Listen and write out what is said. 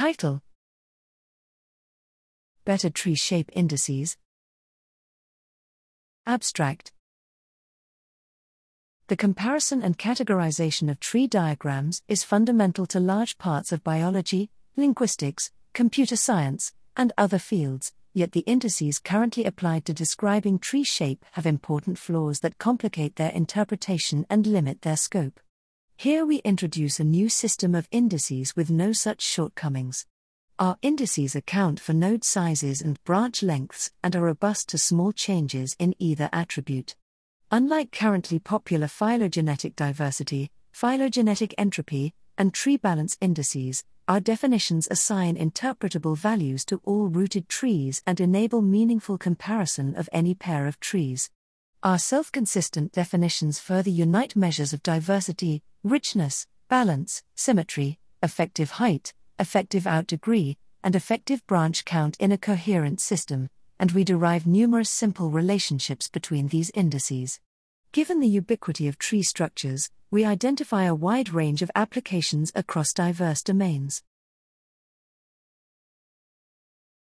Title Better Tree Shape Indices. Abstract The comparison and categorization of tree diagrams is fundamental to large parts of biology, linguistics, computer science, and other fields, yet the indices currently applied to describing tree shape have important flaws that complicate their interpretation and limit their scope. Here we introduce a new system of indices with no such shortcomings. Our indices account for node sizes and branch lengths and are robust to small changes in either attribute. Unlike currently popular phylogenetic diversity, phylogenetic entropy, and tree balance indices, our definitions assign interpretable values to all rooted trees and enable meaningful comparison of any pair of trees. Our self consistent definitions further unite measures of diversity, richness, balance, symmetry, effective height, effective out degree, and effective branch count in a coherent system, and we derive numerous simple relationships between these indices. Given the ubiquity of tree structures, we identify a wide range of applications across diverse domains.